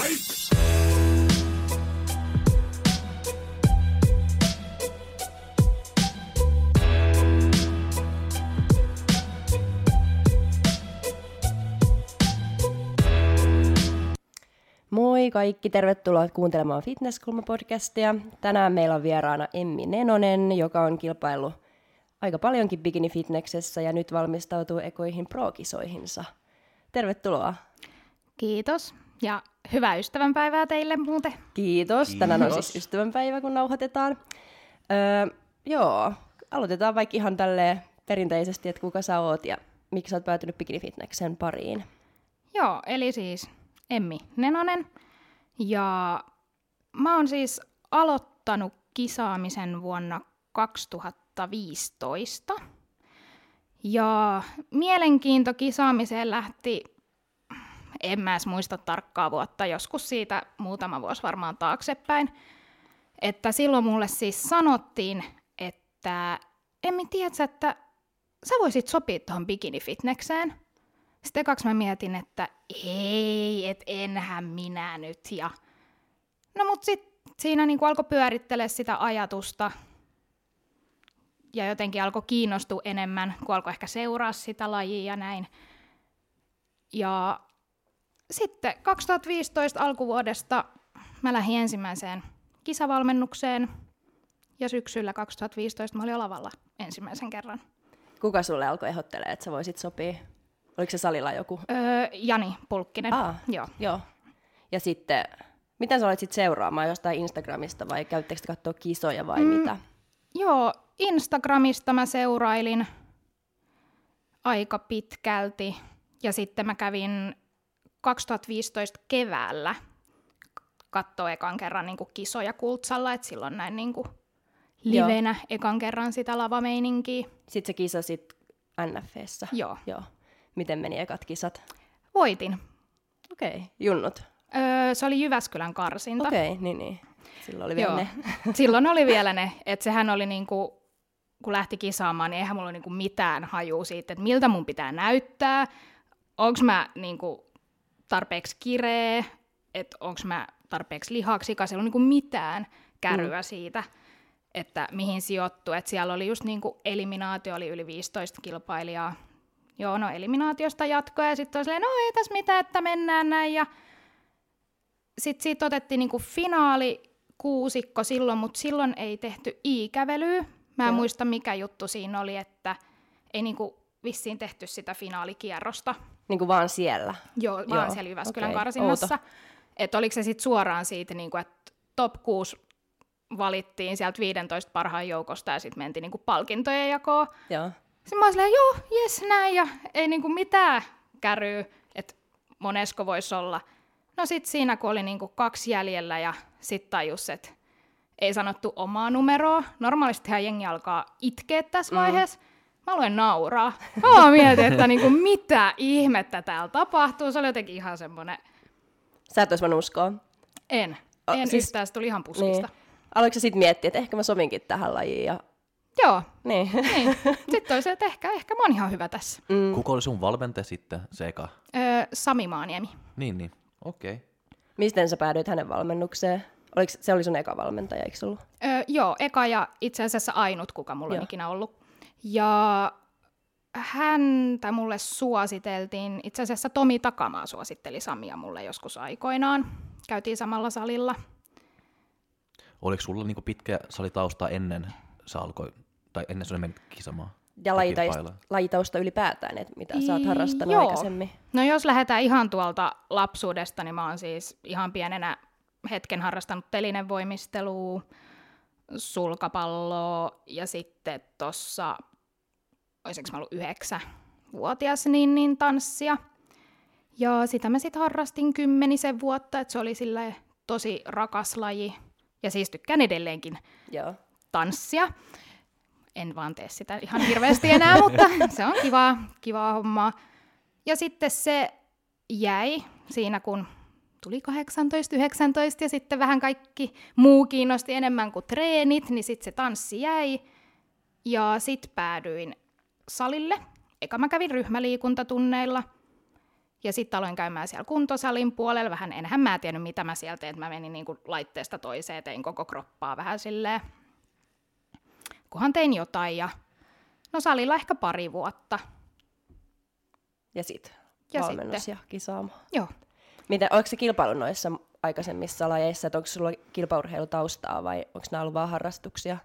Moi kaikki, tervetuloa kuuntelemaan Fitnesskulma-podcastia. Tänään meillä on vieraana Emmi Nenonen, joka on kilpaillut aika paljonkin bikini-fitneksessä ja nyt valmistautuu ekoihin pro-kisoihinsa. Tervetuloa. Kiitos ja hyvää ystävänpäivää teille muuten. Kiitos. Kiitos. Tänään on siis ystävänpäivä, kun nauhoitetaan. Öö, joo, aloitetaan vaikka ihan tälleen perinteisesti, että kuka sä oot ja miksi sä oot päätynyt bikini-fitneksen pariin. Joo, eli siis Emmi Nenonen. Ja mä oon siis aloittanut kisaamisen vuonna 2015. Ja mielenkiinto kisaamiseen lähti, en mä edes muista tarkkaa vuotta, joskus siitä muutama vuosi varmaan taaksepäin. Että silloin mulle siis sanottiin, että Emmi, tiedätkö, että sä voisit sopia tuohon bikini-fitnekseen. Sitten kaksi mä mietin, että ei, et enhän minä nyt. Ja... No mut sit siinä niinku alkoi pyörittele sitä ajatusta ja jotenkin alkoi kiinnostua enemmän, kun alkoi ehkä seuraa sitä lajia ja näin. Ja sitten 2015 alkuvuodesta mä lähdin ensimmäiseen kisavalmennukseen ja syksyllä 2015 mä olin lavalla ensimmäisen kerran. Kuka sulle alkoi ehdottelee, että sä voisit sopia Oliko se salilla joku? Öö, Jani Pulkkinen, Aa, joo. joo. Ja sitten, miten sä olet sitten seuraamaan jostain Instagramista vai käyttekö katsoa kisoja vai mm, mitä? Joo, Instagramista mä seurailin aika pitkälti. Ja sitten mä kävin 2015 keväällä katsoa ekan kerran niin kuin kisoja Kultsalla, että silloin näin niin kuin livenä Joo. ekan kerran sitä lavameininkiä. Sitten sä kisasit NFEssä. Joo. Joo. Miten meni ekat kisat? Voitin. Okei, okay. junnut? Öö, se oli Jyväskylän karsinta. Okei, okay, niin niin. Silloin oli vielä Joo. ne. Silloin oli vielä ne. Että sehän oli niinku, kun lähti kisaamaan, niin eihän mulla niinku mitään hajua siitä, että miltä mun pitää näyttää. Onko mä niinku tarpeeksi kireä, että onko mä tarpeeksi lihaksikas, ei ollut niinku mitään kärryä mm. siitä, että mihin sijoittuu. Että siellä oli just niinku eliminaatio, oli yli 15 kilpailijaa, joo, no eliminaatiosta jatkoa ja sitten oli no ei tässä mitään, että mennään näin ja sitten siitä otettiin niinku finaali kuusikko silloin, mutta silloin ei tehty i-kävelyä. Mä en joo. muista mikä juttu siinä oli, että ei niinku vissiin tehty sitä finaalikierrosta. Niin kuin vaan siellä? Joo, vaan joo. siellä Jyväskylän okay. karsinnassa. Että oliko se sitten suoraan siitä, niinku, että top 6 valittiin sieltä 15 parhaan joukosta ja sitten mentiin niinku palkintojen jakoon. Joo. Sitten mä olin joo, jes näin, ja ei niinku mitään käryy, että monesko voisi olla. No sit siinä, kun oli niinku kaksi jäljellä ja sitten tajus, että ei sanottu omaa numeroa. Normaalistihan jengi alkaa itkeä tässä mm. vaiheessa. Mä aloin nauraa. Mä mietin, että niinku, mitä ihmettä täällä tapahtuu. Se oli jotenkin ihan semmoinen... Sä et olisi uskoa? En. En siis... yhtään, se tuli ihan puskista. Niin. Aloitko sä sitten miettiä, että ehkä mä sovinkin tähän lajiin ja Joo. Niin. niin. Sitten oli se, että ehkä, ehkä mä oon ihan hyvä tässä. Mm. Kuka oli sun valmentaja sitten, se eka? Öö, Sami Maaniemi. Niin, niin. Okei. Okay. Miten sä päädyit hänen valmennukseen? Oliko, se oli sun eka valmentaja, eikö ollut? Öö, joo, eka ja itse asiassa ainut, kuka mulla joo. on ikinä ollut. Ja häntä mulle suositeltiin, itse asiassa Tomi Takamaa suositteli Samia mulle joskus aikoinaan. Käytiin samalla salilla. Oliko sulla niinku pitkä salitausta ennen sä alkoi, tai ennen sun menit kisamaan? Ja lajitausta, lajitausta ylipäätään, että mitä sä oot harrastanut Joo. aikaisemmin? No jos lähdetään ihan tuolta lapsuudesta, niin mä oon siis ihan pienenä hetken harrastanut telinevoimistelua, sulkapalloa ja sitten tuossa, olisinko mä ollut yhdeksä vuotias, niin, niin tanssia. Ja sitä mä sitten harrastin kymmenisen vuotta, että se oli sille tosi rakas laji. Ja siis tykkään edelleenkin Joo tanssia. En vaan tee sitä ihan hirveästi enää, mutta se on kivaa, kivaa hommaa. Ja sitten se jäi siinä, kun tuli 18, 19 ja sitten vähän kaikki muu kiinnosti enemmän kuin treenit, niin sitten se tanssi jäi. Ja sitten päädyin salille. Eka mä kävin ryhmäliikuntatunneilla. Ja sitten aloin käymään siellä kuntosalin puolella. Vähän enhän mä tiennyt, mitä mä sieltä tein. Mä menin niinku laitteesta toiseen, tein koko kroppaa vähän silleen. Kunhan tein jotain ja no salilla ehkä pari vuotta. Ja sitten Ja valmennus sitten. ja kisaama. Joo. Miten, oliko se kilpailu noissa aikaisemmissa lajeissa, että onko sulla kilpaurheilutaustaa vai onko nämä ollut vaan harrastuksia?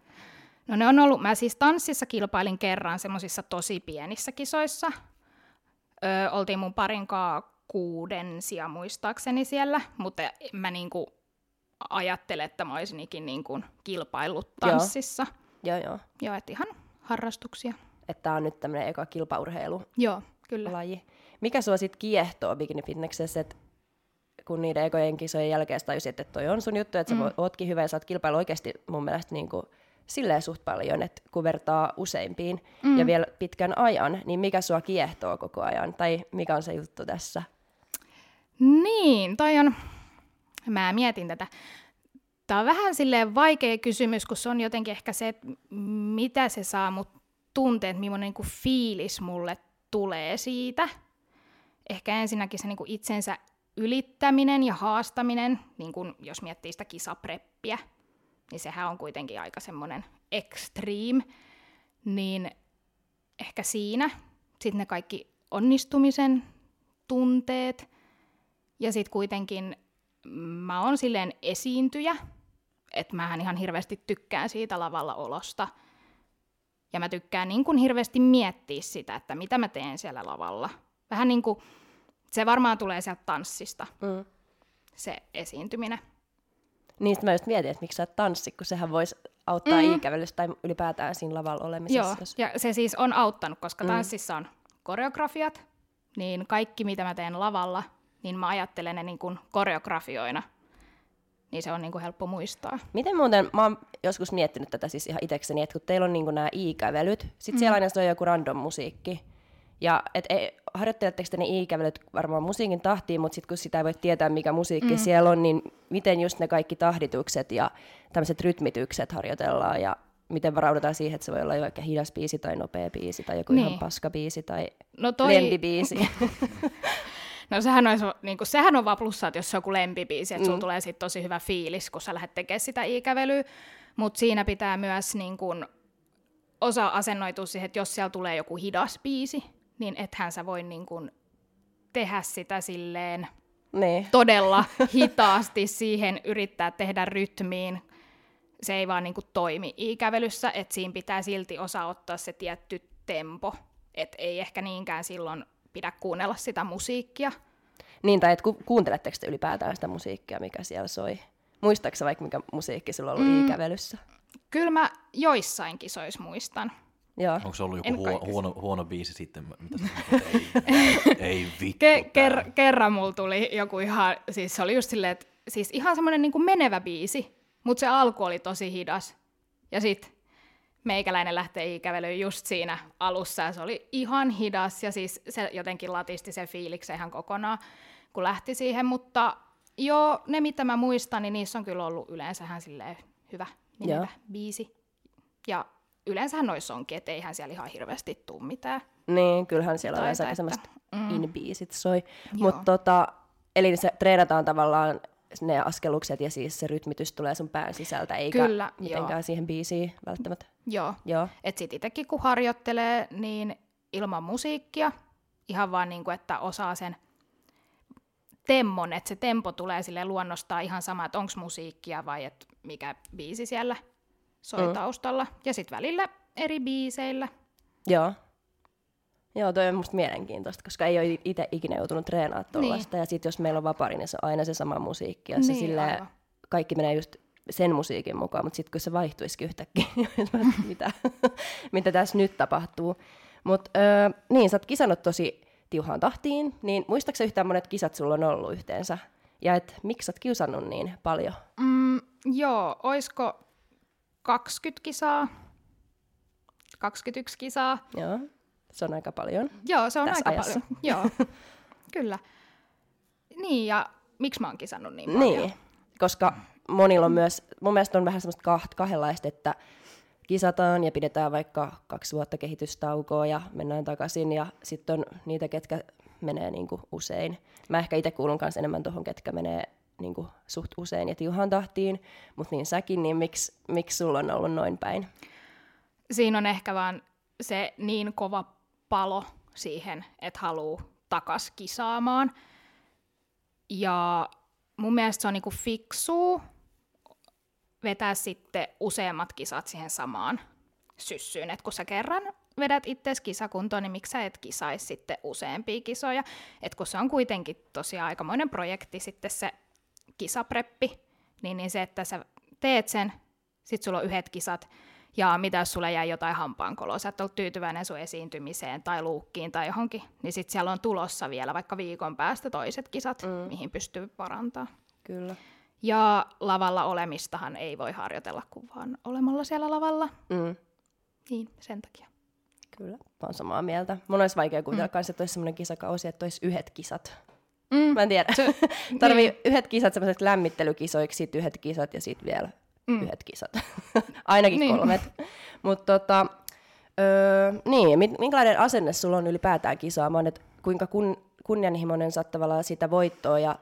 No ne on ollut, mä siis tanssissa kilpailin kerran semmoisissa tosi pienissä kisoissa. Öö, oltiin mun parinkaa kuudensia muistaakseni siellä, mutta en mä niinku ajattele, että mä olisin ikin niinku kilpaillut Joo. tanssissa. Joo, joo. Joo, että ihan harrastuksia. Että on nyt tämmöinen eka kilpaurheilulaji. Joo, kyllä. Mikä sua sitten kiehtoo bikini fitnessessä, että kun niiden ekojen kisojen jälkeen tajusit, että toi on sun juttu, että sä mm. ootkin hyvä ja sä oot kilpailu oikeasti mun mielestä niin kuin silleen suht paljon, että kun vertaa useimpiin mm. ja vielä pitkän ajan, niin mikä sua kiehtoo koko ajan? Tai mikä on se juttu tässä? Niin, toi on... Mä mietin tätä. Tämä on vähän silleen vaikea kysymys, kun se on jotenkin ehkä se, että mitä se saa mut tunteet, millainen niinku fiilis mulle tulee siitä. Ehkä ensinnäkin se niinku itsensä ylittäminen ja haastaminen, niin kun jos miettii sitä kisapreppiä, niin sehän on kuitenkin aika semmoinen extreme, niin ehkä siinä. Sitten ne kaikki onnistumisen tunteet, ja sitten kuitenkin mä oon silleen esiintyjä, että mähän ihan hirveästi tykkään siitä lavalla olosta. Ja mä tykkään niin kuin hirveästi miettiä sitä, että mitä mä teen siellä lavalla. Vähän niin kuin, se varmaan tulee sieltä tanssista, Mm. se esiintyminen. Niistä mä just mietin, että miksi sä et tanssi, kun sehän voisi auttaa Mm. mm. ikävelystä tai ylipäätään siinä lavalla olemisessa. Joo, jos- ja se siis on auttanut, koska Mm. tanssissa on koreografiat, niin kaikki mitä mä teen lavalla, niin mä ajattelen ne niin kuin koreografioina. Niin se on niin kuin helppo muistaa. Miten muuten, mä oon joskus miettinyt tätä siis ihan itekseni, että kun teillä on niinku nämä i-kävelyt, sit siellä aina on joku random musiikki. Ja et ei, harjoitteletteko te ne i-kävelyt varmaan musiikin tahtiin, mutta sitten kun sitä ei voi tietää, mikä musiikki mm. siellä on, niin miten just ne kaikki tahditukset ja tämmöiset rytmitykset harjoitellaan ja miten varaudutaan siihen, että se voi olla vaikka hidas biisi tai nopea biisi tai joku niin. Ihan paska biisi tai No toi... lempibiisi. No sehän, olisi, niin kuin, sehän on vaan plussa, että jos se on joku lempibiisi, että mm. sulla tulee sit tosi hyvä fiilis, kun sä lähdet tekemään sitä i-kävelyä. Mutta siinä pitää myös niin kuin, osa asennoitua siihen, että jos siellä tulee joku hidas biisi, niin ethän sä voi niin kuin, tehdä sitä silleen niin. todella hitaasti siihen, yrittää tehdä rytmiin. Se ei vaan niin kuin, toimi i-kävelyssä, että siinä pitää silti osaa ottaa se tietty tempo. Että ei ehkä niinkään silloin pidä kuunnella sitä musiikkia. Niin, tai et ku, kuunteletteko te ylipäätään sitä musiikkia, mikä siellä soi? Muistaaks sä vaikka, mikä musiikki sulla on ollut mm. i-kävelyssä? Kyllä mä joissain kisoissa muistan. Joo. Onko se ollut joku En huo, huono, huono biisi sitten? Mitä sä, ei, ei vittu. Ke- ker- kerran mulla tuli joku ihan, siis se oli just silleen, että siis ihan semmoinen niin menevä biisi, mutta se alku oli tosi hidas. Ja sit meikäläinen lähtee kävelyyn just siinä alussa ja se oli ihan hidas ja siis se jotenkin latisti sen fiiliksen ihan kokonaan, kun lähti siihen, mutta joo, ne mitä mä muistan, niin niissä on kyllä ollut yleensähän silleen hyvä menevä Joo. biisi. Ja yleensähän noissa onkin, että eihän siellä ihan hirveästi tuu mitään. Niin, kyllähän siellä on yleensä aika että- semmoista mm. in-biisit soi. Mutta tota, eli se treenataan tavallaan ne askelukset ja siis se rytmitys tulee sun pään sisältä, eikä Kyllä, mitenkään joo. siihen biisiin välttämättä. Joo, Joo. että sit itsekin kun harjoittelee, niin ilman musiikkia, ihan vaan niin kuin, että osaa sen temmon, että se tempo tulee sille luonnostaan ihan sama, että onko musiikkia vai et mikä biisi siellä soi Mm. taustalla. Ja sitten välillä eri biiseillä. Joo. Joo, toi on musta mielenkiintoista, koska ei ole itse ikinä joutunut treenaamaan tuollaista. Niin. Ja sitten jos meillä on vapari, niin se on aina se sama musiikki. Ja se Niin, silleen, aivan. kaikki menee just sen musiikin mukaan, mutta sitten kun se vaihtuisikin yhtäkkiä, niin mitä, mitä tässä nyt tapahtuu. Mutta niin, sä oot kisannut tosi tiuhaan tahtiin, niin muistaaksä yhtään monet kisat sulla on ollut yhteensä? Ja et miksi sä oot kiusannut niin paljon? Mm, joo, oisko 20 kisaa? 21 kisaa? Joo, se on aika paljon. Joo, se on aika ajassa. paljon. Joo, kyllä. Niin, ja miksi mä oon kisannut niin paljon? Niin, koska monilla on myös, mun mielestä on vähän semmoista kaht, kahdenlaista, että kisataan ja pidetään vaikka kaksi vuotta kehitystaukoa ja mennään takaisin ja sitten on niitä, ketkä menee niin kuin usein. Mä ehkä itse kuulun kanssa enemmän tuohon, ketkä menee niin kuin suht usein ja tiuhaan tahtiin, mutta niin säkin, niin miksi, miksi sulla on ollut noin päin? Siinä on ehkä vaan se niin kova palo siihen, että haluaa takas kisaamaan. Ja mun mielestä se on niinku fiksua vetää sitten useammat kisat siihen samaan syssyyn. Et kun sä kerran vedät itse kisakuntoon, niin miksi sä et kisaisi sitten useampia kisoja? Et kun se on kuitenkin tosiaan aikamoinen projekti sitten se kisapreppi, niin, niin se, että sä teet sen, sit sulla on yhdet kisat, ja mitä jos sulle jäi jotain hampaankoloa, sä et ollut tyytyväinen sun esiintymiseen tai luukkiin tai johonkin, niin sitten siellä on tulossa vielä vaikka viikon päästä toiset kisat, mm. mihin pystyy parantaa. Kyllä. Ja lavalla olemistahan ei voi harjoitella kuin vaan olemalla siellä lavalla. Mm. Niin, sen takia. Kyllä, mä oon samaa mieltä. Mun olisi vaikea kuvitella mm. kanssa, että olisi semmoinen kisakausi, että olisi yhdet kisat. Mm. Mä en tiedä. Tarvii niin. yhdet kisat semmoiseksi lämmittelykisoiksi, sit yhdet kisat ja sitten vielä Mm. yhdet kisat. Ainakin Niin. kolmet. Mutta tota, öö, niin, minkälainen asenne sulla on ylipäätään kisaamaan, että kuinka kun, kunnianhimoinen sä tavallaan sitä voittoa ja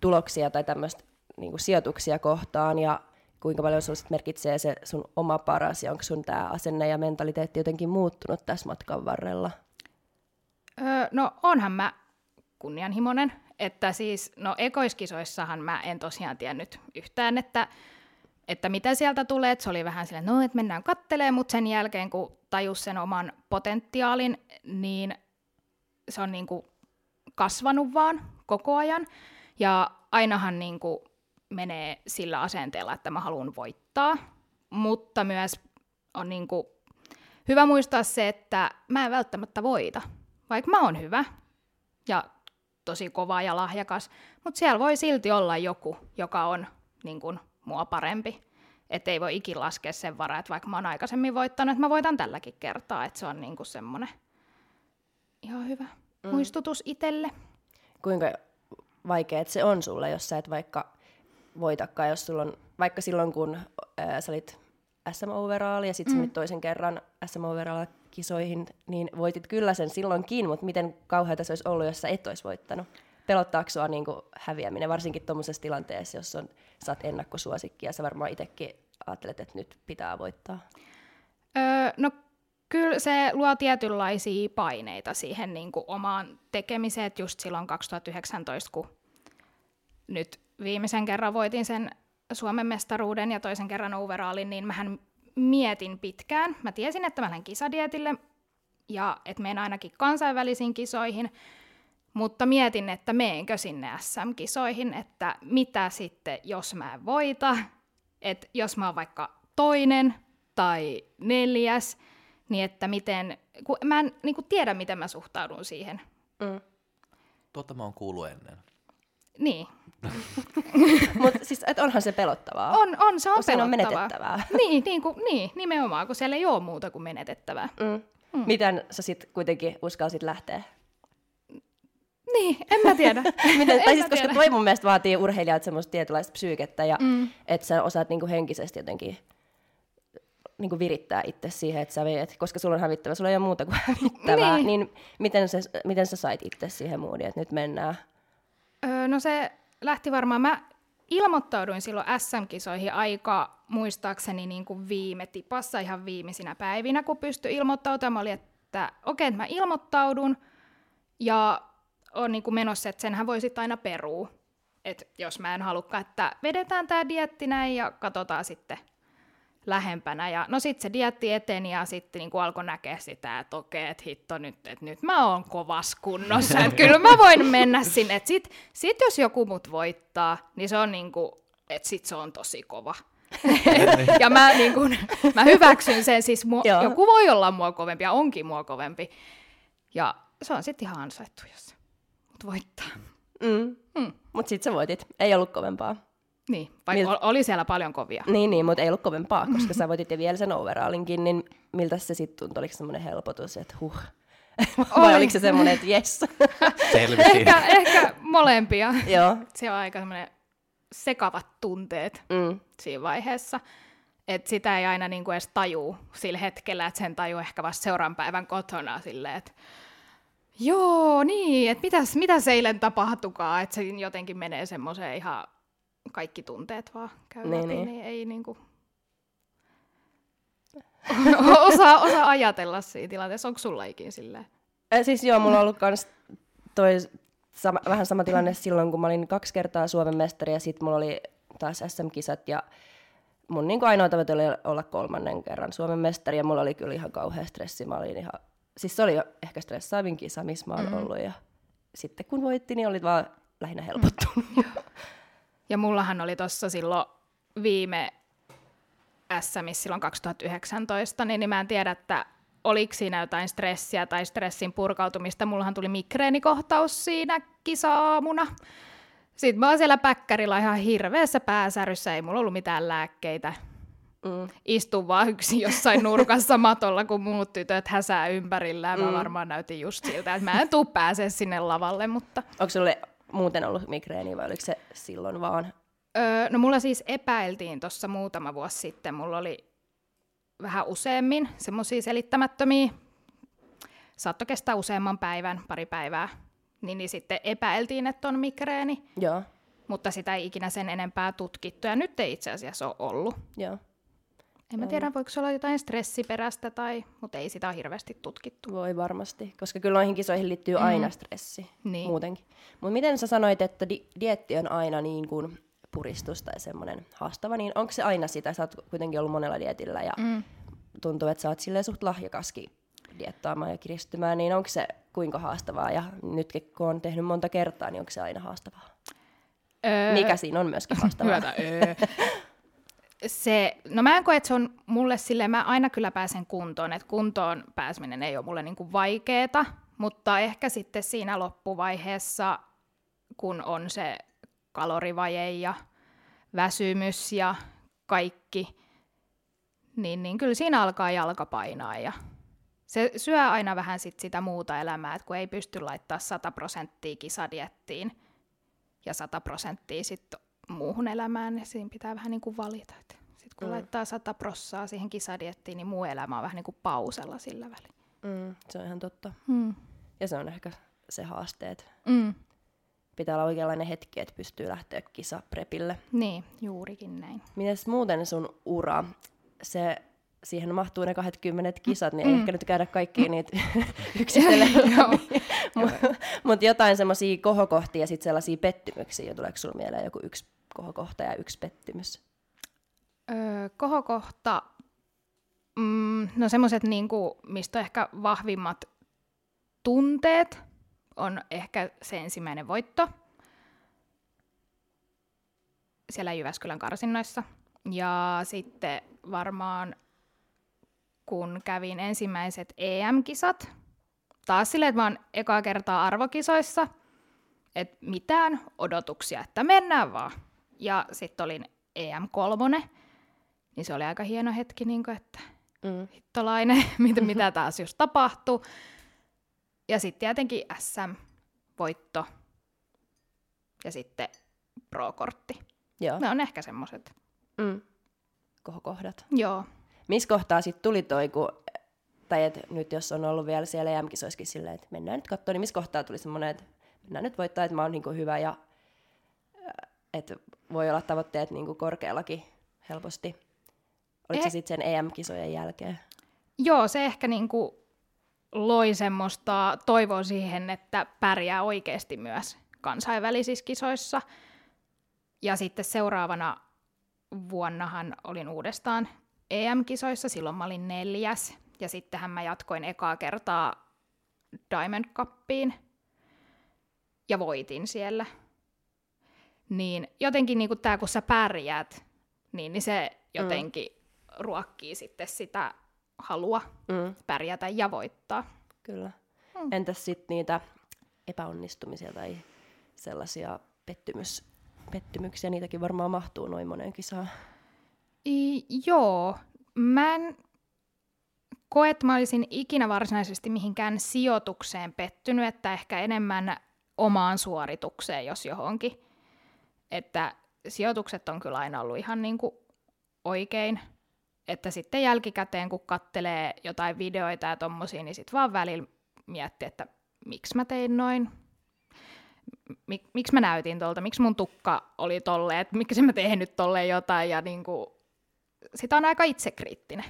tuloksia tai tämmöistä niin sijoituksia kohtaan ja kuinka paljon sulla sit merkitsee se sun oma paras ja onko sun tämä asenne ja mentaliteetti jotenkin muuttunut tässä matkan varrella? Öö, no onhan mä kunnianhimoinen, että siis, no ekoiskisoissahan mä en tosiaan tiennyt yhtään, että, että mitä sieltä tulee, että se oli vähän silleen, no että mennään kattelee, mutta sen jälkeen kun tajus sen oman potentiaalin, niin se on niinku kasvanut vaan koko ajan, ja ainahan niinku menee sillä asenteella, että mä haluan voittaa, mutta myös on niinku hyvä muistaa se, että mä en välttämättä voita, vaikka mä oon hyvä. Ja tosi kova ja lahjakas, mutta siellä voi silti olla joku, joka on niin kuin, mua parempi. Että ei voi ikin laskea sen varaa, että vaikka mä oon aikaisemmin voittanut, että mä voitan tälläkin kertaa, että se on niin kuin semmoinen ihan hyvä mm. muistutus itselle. kuinka vaikea se on sulle, jos sä et vaikka voitakaan, jos sulla on, vaikka silloin kun ää, sä olit SM Overall ja sitten mm. toisen kerran SM Overall kisoihin, niin voitit kyllä sen silloinkin, mutta miten kauheata se olisi ollut, jos sä et olisi voittanut? Pelottaako sua niin häviäminen, varsinkin tuommoisessa tilanteessa, jos on, sä oot ennakkosuosikki ja sä varmaan itsekin ajattelet, että nyt pitää voittaa? Öö, no kyllä se luo tietynlaisia paineita siihen niin kuin omaan tekemiseen, että just silloin 2019, kun nyt viimeisen kerran voitin sen Suomen mestaruuden ja toisen kerran overallin, niin mähän mietin pitkään. Mä tiesin, että mä lähden kisadietille ja että menen ainakin kansainvälisiin kisoihin, mutta mietin, että meenkö sinne SM-kisoihin, että mitä sitten, jos mä en voita, että jos mä oon vaikka toinen tai neljäs, niin että miten, kun mä en niin kuin tiedä, miten mä suhtaudun siihen. Mm. Tota mä oon kuullut ennen. Niin, Mutta siis, et onhan se pelottavaa. on, on se on Kun siinä on pelottavaa. menetettävää. Niin, niin, kuin, niin, nimenomaan, kun siellä ei ole muuta kuin menetettävää. Mm. Mm. Miten sä sitten kuitenkin uskalsit lähteä? Niin, en mä tiedä. Miten, En tai mä siis, koska toi mun mielestä vaatii urheilijat semmoista tietynlaista psyykettä ja Mm. että sä osaat niinku henkisesti jotenkin niinku virittää itse siihen, että sä veet, koska sulla on hävittävä, sulla ei ole muuta kuin hävittävää, Niin. niin, miten, se, miten sä sait itse siihen moodiin, että nyt mennään? Öö, no se lähti varmaan, mä ilmoittauduin silloin SM-kisoihin aika muistaakseni niin kuin viime tipassa ihan viimeisinä päivinä, kun pystyi ilmoittautumaan. Mä olin, että okei, että mä ilmoittaudun ja on niin kuin menossa, että senhän voi sitten aina peruu. Että jos mä en halukkaan, että vedetään tämä dietti näin ja katsotaan sitten lähempänä. Ja no sitten se dietti eteni ja sitten niin alkoi näkeä sitä, että okei, että hitto nyt, että nyt mä oon kovas kunnossa, että kyllä mä voin mennä sinne. Että sit, sit jos joku mut voittaa, niin se on niin kuin, että sit se on tosi kova. ja mä, niin kuin, mä hyväksyn sen, siis mua, joku voi olla mua kovempi ja onkin mua kovempi. Ja se on sitten ihan ansaittu, jos mut voittaa. Mm. Mm. Mutta sit sä voitit, ei ollut kovempaa. Niin, vaikka Mil- ol- oli siellä paljon kovia. Niin, niin mutta ei ollut kovempaa, koska sä voitit jo vielä sen overallinkin, niin miltä se sitten tuntui? Oliko se semmoinen helpotus, että huh? Vai Oli. oliko se semmoinen, että jes? Ehkä, ehkä molempia. Joo. Se on aika semmoinen sekavat tunteet Mm. siinä vaiheessa. Että sitä ei aina niinku edes tajuu sillä hetkellä, että sen tajuu ehkä vasta seuraavan päivän kotona silleen, että Joo, niin, että mitäs, mitäs eilen tapahtukaa, että se jotenkin menee semmoiseen ihan kaikki tunteet vaan käy Niin, läpi, niin. niin. niin ei niinku osaa, osaa ajatella siinä tilanteessa. Onko sulla ikin silleen? Äh, siis joo, mulla on ollut kans toi sama, vähän sama tilanne silloin, kun mä olin kaksi kertaa Suomen mestari ja sitten mulla oli taas SM-kisat ja mun niin ainoa tavoite oli olla kolmannen kerran Suomen mestari ja mulla oli kyllä ihan kauhea stressi. Mä olin ihan, siis se oli jo ehkä stressaavin kisa, missä mä oon mm. ollut ja sitten kun voitti, niin oli vaan lähinnä helpottunut. Ja mullahan oli tuossa silloin viime SMissä silloin 2019, niin, niin mä en tiedä, että oliko siinä jotain stressiä tai stressin purkautumista. Mullahan tuli migreenikohtaus siinä kisa-aamuna. Sitten mä oon siellä päkkärillä ihan hirveässä pääsäryssä, ei mulla ollut mitään lääkkeitä. Mm. Istun vaan yksin jossain nurkassa matolla, kun muut tytöt häsää ympärillä. Mä varmaan näytin just siltä, että mä en tuu pääse sinne lavalle, mutta... Onko sulle muuten ollut migreeni vai oliko se silloin vaan? Öö, no mulla siis epäiltiin tuossa muutama vuosi sitten. Mulla oli vähän useammin semmoisia selittämättömiä. Saattoi kestää useamman päivän, pari päivää. Niin, niin sitten epäiltiin, että on migreeni, Joo, mutta sitä ei ikinä sen enempää tutkittu. Ja nyt ei itse asiassa ole ollut. joo. En mä tiedä, voiko se olla jotain stressiperäistä, tai, mutta ei sitä hirveästi tutkittu. Voi varmasti, koska kyllä noihin kisoihin liittyy aina stressi Niin. muutenkin. Mutta miten sä sanoit, että di- dietti on aina niin kuin puristus tai semmoinen haastava, niin onko se aina sitä? Sä oot kuitenkin ollut monella dietillä ja mm. tuntuu, että sä oot silleen suht lahjakaskin diettaamaan ja kiristymään, niin onko se kuinka haastavaa? Ja nyt kun on tehnyt monta kertaa, niin onko se aina haastavaa? Öö, Mikä siinä on myöskin haastavaa? Hyvä. Öö. Se, no mä en koe, että se on mulle silleen, mä aina kyllä pääsen kuntoon, että kuntoon pääseminen ei ole mulle niinku vaikeeta, mutta ehkä sitten siinä loppuvaiheessa, kun on se kalorivaje ja väsymys ja kaikki, niin, niin kyllä siinä alkaa jalka painaa ja se syö aina vähän sit sitä muuta elämää, että kun ei pysty laittaa 100 prosenttia kisadiettiin ja 100 prosenttia sitten muuhun elämään, niin siinä pitää vähän niin kuin valita. Sitten kun mm. laittaa 100 prossaa siihen kisadiettiin, niin muu elämä on vähän niin kuin pausella sillä välin. Mm, se on ihan totta. Mm. Ja se on ehkä se haaste, että Mm. pitää olla oikeanlainen hetki, että pystyy lähteä kisaprepille. Niin, juurikin näin. Mites muuten sun ura? Se, siihen mahtuu ne 20 kisat, niin ei ehkä nyt käydä kaikkiin niitä yksitellen. Mutta jotain semmoisia kohokohtia ja sitten sellaisia pettymyksiä. Tuleeko sulla mieleen joku yksi kohokohta ja yksi pettymys? Öö, kohokohta, mm, no semmoiset, niinku, mistä on ehkä vahvimmat tunteet, on ehkä se ensimmäinen voitto siellä Jyväskylän karsinnoissa. Ja sitten varmaan, kun kävin ensimmäiset EM-kisat, taas silleen, että mä oon ekaa kertaa arvokisoissa, että mitään odotuksia, että mennään vaan. Ja sitten olin EM3, niin se oli aika hieno hetki, niin kuin, että Mm. hittolainen, mitä, mitä taas just tapahtui. Ja sitten tietenkin SM-voitto ja sitten pro-kortti. Joo. Ne on ehkä semmoiset. Mm. Kohokohdat. Joo. Missä kohtaa sitten tuli toi, kun, tai et nyt jos on ollut vielä siellä EM-kisoissakin silleen, että mennään nyt katsomaan, niin missä kohtaa tuli semmoinen, että mennään nyt voittaa, että mä oon niinku hyvä ja että voi olla tavoitteet niinku korkeallakin helposti. Oliko se Eh- sitten sen EM-kisojen jälkeen? Joo, se ehkä niinku loi semmoista toivoa siihen, että pärjää oikeasti myös kansainvälisissä kisoissa. Ja sitten seuraavana vuonnahan olin uudestaan EM-kisoissa, silloin mä olin neljäs. Ja sittenhän mä jatkoin ekaa kertaa Diamond Cupiin ja voitin siellä. Niin jotenkin niin tämä, kun sä pärjäät, niin, niin se jotenkin mm. ruokkii sitten sitä halua Mm, pärjätä ja voittaa. kyllä. Mm. Entäs sitten niitä epäonnistumisia tai sellaisia pettymys, pettymyksiä, niitäkin varmaan mahtuu noin moneen kisaan. I, joo, mä en koe, että mä olisin ikinä varsinaisesti mihinkään sijoitukseen pettynyt, että ehkä enemmän omaan suoritukseen, jos johonkin. Että sijoitukset on kyllä aina ollut ihan niin kuin oikein. Että sitten jälkikäteen, kun kattelee jotain videoita ja tommosia, niin sitten vaan välillä miettii, että miksi mä tein noin, mik, miksi mä näytin tuolta, miksi mun tukka oli tolleen, että miksi mä tehnyt tolleen jotain, ja niin kuin, sitä on aika itsekriittinen.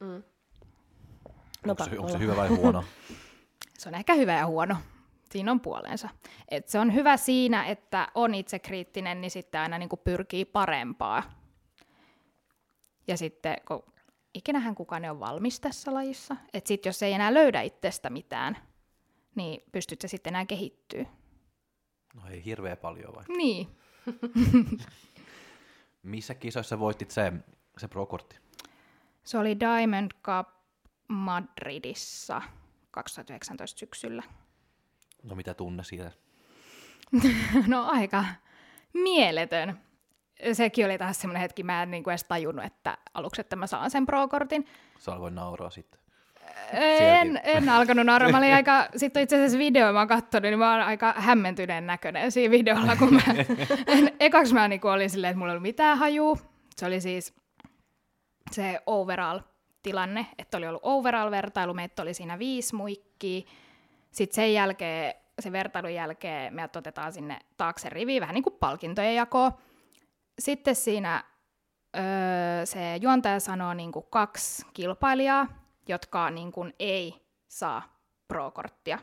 Mm. No, onko, se, onko se hyvä vai huono? se on ehkä hyvä ja huono. Siinä on puolensa. Et se on hyvä siinä, että on itsekriittinen, niin sitten aina niin kuin pyrkii parempaa. Ja sitten, kun ikinähän kukaan ei ole valmis tässä lajissa, että sitten jos ei enää löydä itsestä mitään, niin pystyt se sitten enää kehittyä. No ei hirveä paljon vai? Niin. Missä kisoissa voitit se, se pro-kortti? Se oli Diamond Cup Madridissa 2019 syksyllä. No mitä tunne siitä? no aika mieletön. Sekin oli taas semmoinen hetki, mä en niinku edes tajunnut, että aluksi, että mä saan sen pro-kortin. Sä alkoin nauraa sitten. En, en alkanut nauraa. Mä olin aika, sitten itse asiassa video mä oon katsonut, niin mä oon aika hämmentyneen näköinen siinä videolla, kun mä, en, ekaksi mä niinku olin silleen, että mulla ei ollut mitään hajuu. Se oli siis se overall-tilanne, että oli ollut overall-vertailu, meitä oli siinä viisi muikkiä. Sitten sen jälkeen, sen vertailun jälkeen me otetaan sinne taakse rivi, vähän niin kuin palkintojen jakoa. Sitten siinä öö, se juontaja sanoo niin kuin kaksi kilpailijaa, jotka niin kuin ei saa pro-korttia.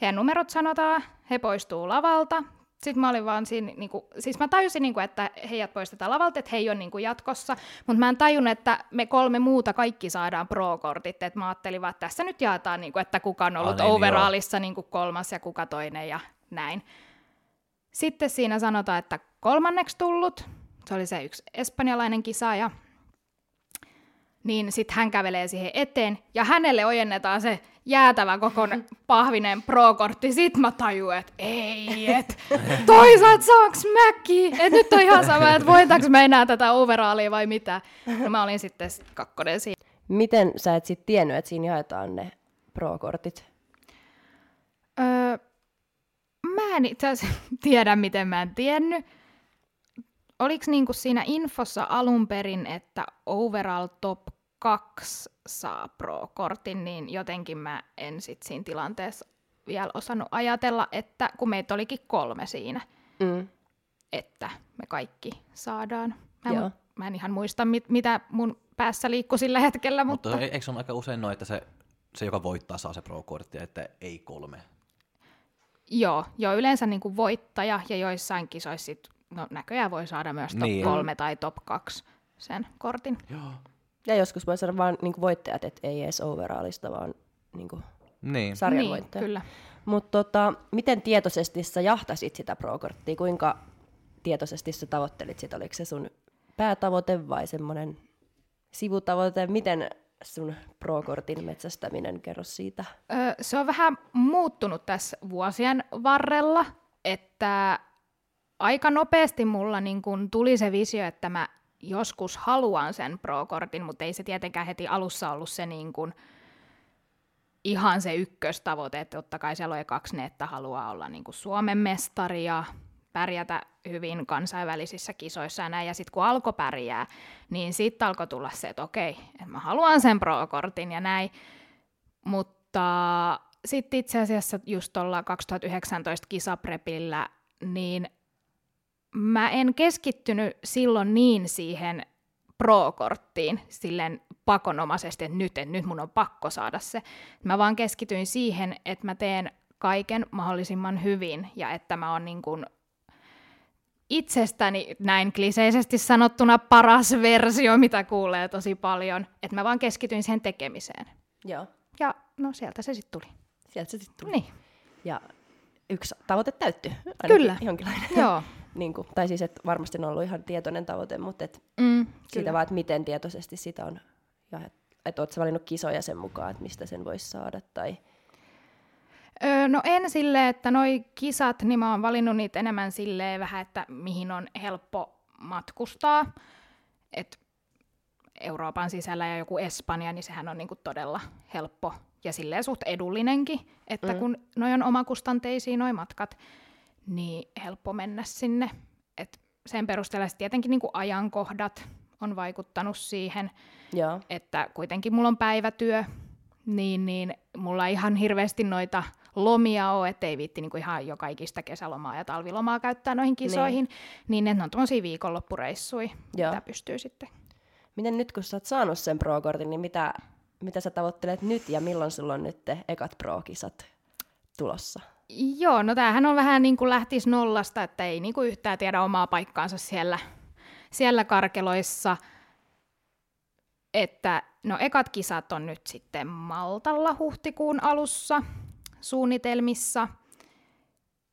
Heidän numerot sanotaan, he poistuu lavalta. Sitten mä olin vaan siinä, niin kuin, siis mä tajusin, niin kuin, että heidät poistetaan lavalta, että he ei ole niin kuin jatkossa, mutta mä en tajunnut, että me kolme muuta kaikki saadaan pro-kortit, että mä ajattelin vaan, että tässä nyt jaetaan, niin kuin, että kuka on ollut ah, niin, overallissa niin kuin kolmas ja kuka toinen ja näin. Sitten siinä sanotaan, että kolmanneksi tullut, se oli se yksi espanjalainen kisaaja, niin sitten hän kävelee siihen eteen, ja hänelle ojennetaan se jäätävä kokon pahvinen pro-kortti. Sitten mä tajuin, että ei, et toisaalta saaks mäki? Et nyt on ihan sama, että voitaanko mä enää tätä overallia vai mitä. No mä olin sitten kakkonen siinä. Miten sä et sitten tiennyt, että siinä jaetaan ne pro-kortit? Öö, mä en itse asiassa tiedä, miten mä en tiennyt oliko niinku siinä infossa alun perin, että overall top 2 saa pro-kortin, niin jotenkin mä en sit siinä tilanteessa vielä osannut ajatella, että kun meitä olikin kolme siinä, mm. että me kaikki saadaan. Mä, Joo. mä en ihan muista, mit, mitä mun päässä liikkui sillä hetkellä. Mutta, mutta eikö se ole aika usein noin, että se, se, joka voittaa, saa se pro-kortti, että ei kolme? Joo, joo yleensä niin kuin voittaja ja joissain kisoissa sit no näköjään voi saada myös top niin. kolme tai top kaksi sen kortin. Joo. Ja joskus voi saada vain niin voittajat, että ei edes overallista, vaan niin kuin niin. sarjan niin, voittaja. kyllä. Mutta tota, miten tietoisesti sä jahtasit sitä pro-korttia? Kuinka tietoisesti sä tavoittelit sitä? Oliko se sun päätavoite vai semmoinen sivutavoite? Miten sun pro-kortin metsästäminen, kerro siitä? Öö, se on vähän muuttunut tässä vuosien varrella, että aika nopeasti mulla niin kun tuli se visio, että mä joskus haluan sen pro-kortin, mutta ei se tietenkään heti alussa ollut se niin kun ihan se ykköstavoite, että totta kai siellä on kaksi ne, että haluaa olla niin Suomen mestari ja pärjätä hyvin kansainvälisissä kisoissa ja näin, ja sitten kun alkoi pärjää, niin sitten alkoi tulla se, että okei, että mä haluan sen pro-kortin ja näin, mutta sitten itse asiassa just tuolla 2019 kisaprepillä, niin mä en keskittynyt silloin niin siihen pro-korttiin silleen pakonomaisesti, että nyt, että nyt mun on pakko saada se. Mä vaan keskityin siihen, että mä teen kaiken mahdollisimman hyvin ja että mä oon niin kuin itsestäni näin kliseisesti sanottuna paras versio, mitä kuulee tosi paljon. Että mä vaan keskityin siihen tekemiseen. Joo. Ja no sieltä se sitten tuli. Sieltä se sitten tuli. Niin. Ja yksi tavoite täyttyi. Kyllä. Jonkinlainen. Joo. Niin kuin, tai siis, että varmasti on ollut ihan tietoinen tavoite, mutta et mm, siitä vaan, että miten tietoisesti sitä on, ja että et oletko valinnut kisoja sen mukaan, että mistä sen voisi saada, tai... Öö, no en silleen, että noi kisat, niin mä oon valinnut niitä enemmän silleen vähän, että mihin on helppo matkustaa. Et Euroopan sisällä ja joku Espanja, niin sehän on niinku todella helppo ja silleen suht edullinenkin, että mm. kun noi on omakustanteisia noi matkat, niin helppo mennä sinne. Et sen perusteella tietenkin niin kuin ajankohdat on vaikuttanut siihen, Joo. että kuitenkin mulla on päivätyö, niin, niin mulla ihan hirveästi noita lomia ole, ettei viitti niinku ihan joka ikistä kesälomaa ja talvilomaa käyttää noihin kisoihin, niin, niin ne on tuollaisia viikonloppureissuja, Joo. mitä pystyy sitten. Miten nyt kun sä oot saanut sen pro-kortin, niin mitä, mitä sä tavoittelet nyt ja milloin sulla on nyt ekat pro-kisat tulossa? Joo, no tämähän on vähän niin kuin lähtis nollasta, että ei niin kuin yhtään tiedä omaa paikkaansa siellä, siellä karkeloissa. Että no ekat kisat on nyt sitten Maltalla huhtikuun alussa suunnitelmissa.